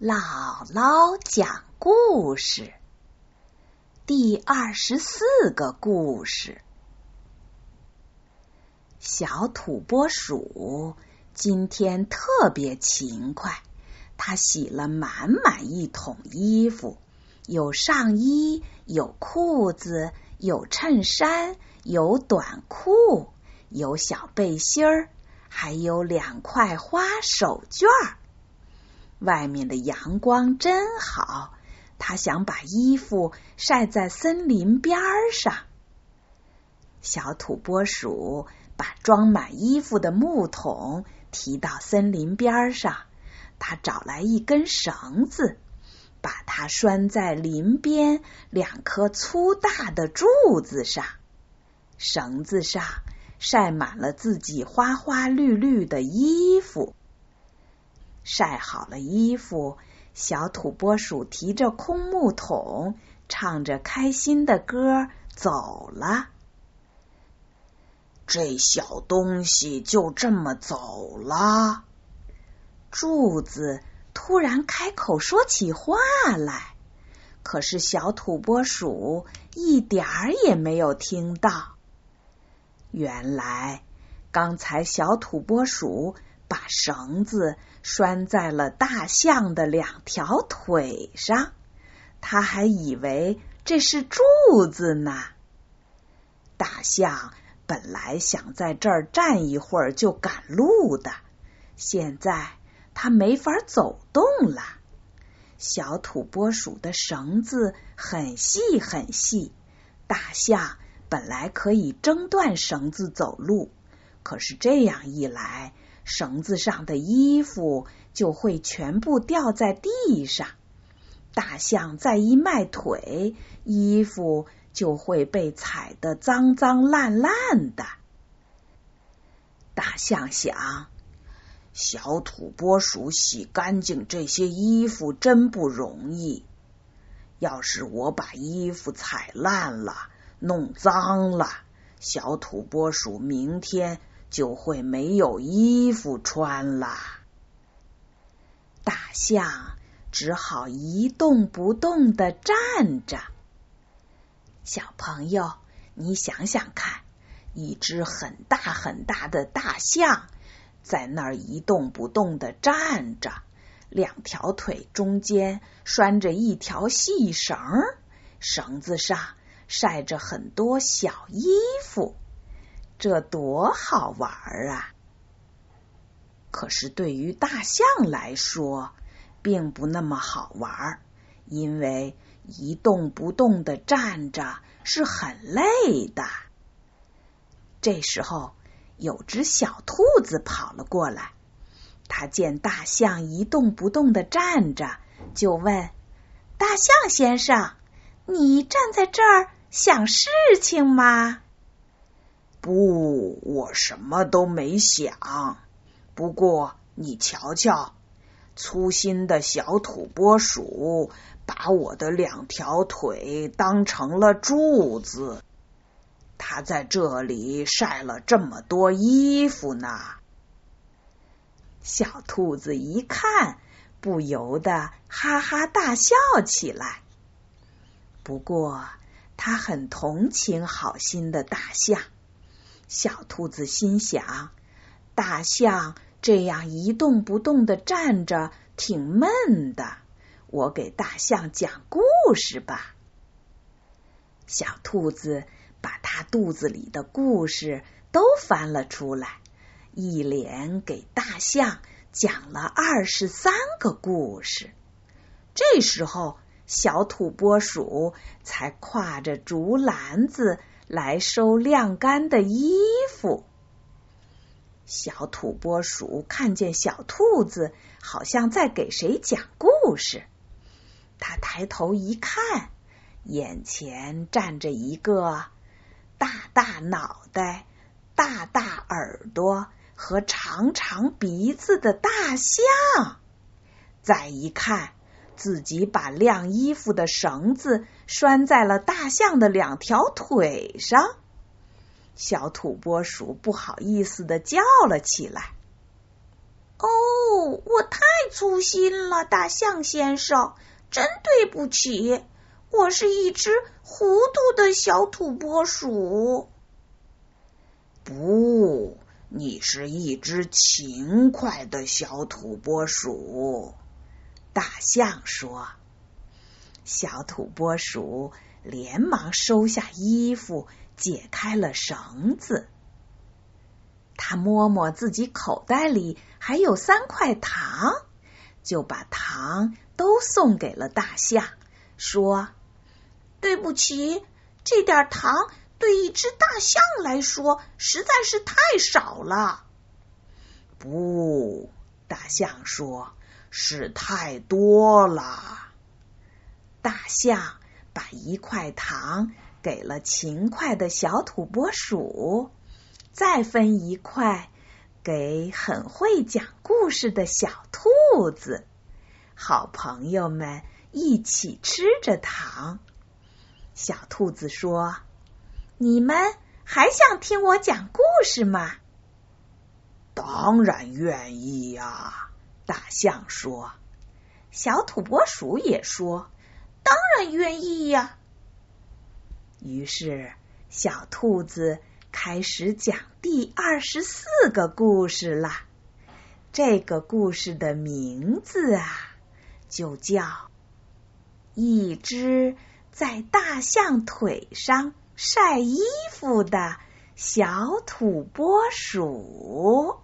姥姥讲故事，第二十四个故事。小土拨鼠今天特别勤快，它洗了满满一桶衣服，有上衣，有裤子，有衬衫，有短裤，有小背心儿，还有两块花手绢儿。外面的阳光真好，他想把衣服晒在森林边上。小土拨鼠把装满衣服的木桶提到森林边上，他找来一根绳子，把它拴在林边两棵粗大的柱子上。绳子上晒满了自己花花绿绿的衣服。晒好了衣服，小土拨鼠提着空木桶，唱着开心的歌走了。这小东西就这么走了。柱子突然开口说起话来，可是小土拨鼠一点儿也没有听到。原来，刚才小土拨鼠。把绳子拴在了大象的两条腿上，他还以为这是柱子呢。大象本来想在这儿站一会儿就赶路的，现在它没法走动了。小土拨鼠的绳子很细很细，大象本来可以挣断绳子走路，可是这样一来。绳子上的衣服就会全部掉在地上，大象再一迈腿，衣服就会被踩得脏脏烂烂的。大象想：小土拨鼠洗干净这些衣服真不容易，要是我把衣服踩烂了、弄脏了，小土拨鼠明天。就会没有衣服穿了。大象只好一动不动的站着。小朋友，你想想看，一只很大很大的大象在那儿一动不动的站着，两条腿中间拴着一条细绳，绳子上晒着很多小衣服。这多好玩啊！可是对于大象来说，并不那么好玩，因为一动不动的站着是很累的。这时候，有只小兔子跑了过来，它见大象一动不动的站着，就问：“大象先生，你站在这儿想事情吗？”不，我什么都没想。不过你瞧瞧，粗心的小土拨鼠把我的两条腿当成了柱子，它在这里晒了这么多衣服呢。小兔子一看，不由得哈哈大笑起来。不过，他很同情好心的大象。小兔子心想：“大象这样一动不动的站着，挺闷的。我给大象讲故事吧。”小兔子把它肚子里的故事都翻了出来，一连给大象讲了二十三个故事。这时候，小土拨鼠才挎着竹篮子。来收晾干的衣服。小土拨鼠看见小兔子好像在给谁讲故事，他抬头一看，眼前站着一个大大脑袋、大大耳朵和长长鼻子的大象。再一看。自己把晾衣服的绳子拴在了大象的两条腿上，小土拨鼠不好意思的叫了起来：“哦，我太粗心了，大象先生，真对不起。我是一只糊涂的小土拨鼠。不，你是一只勤快的小土拨鼠。大象说。小土拨鼠连忙收下衣服，解开了绳子。他摸摸自己口袋里还有三块糖，就把糖都送给了大象，说：“对不起，这点糖对一只大象来说实在是太少了。”不，大象说：“是太多了。”大象把一块糖给了勤快的小土拨鼠。再分一块给很会讲故事的小兔子，好朋友们一起吃着糖。小兔子说：“你们还想听我讲故事吗？”“当然愿意呀！”大象说。小土拨鼠也说：“当然愿意呀！”于是，小兔子。开始讲第二十四个故事啦。这个故事的名字啊，就叫《一只在大象腿上晒衣服的小土拨鼠》。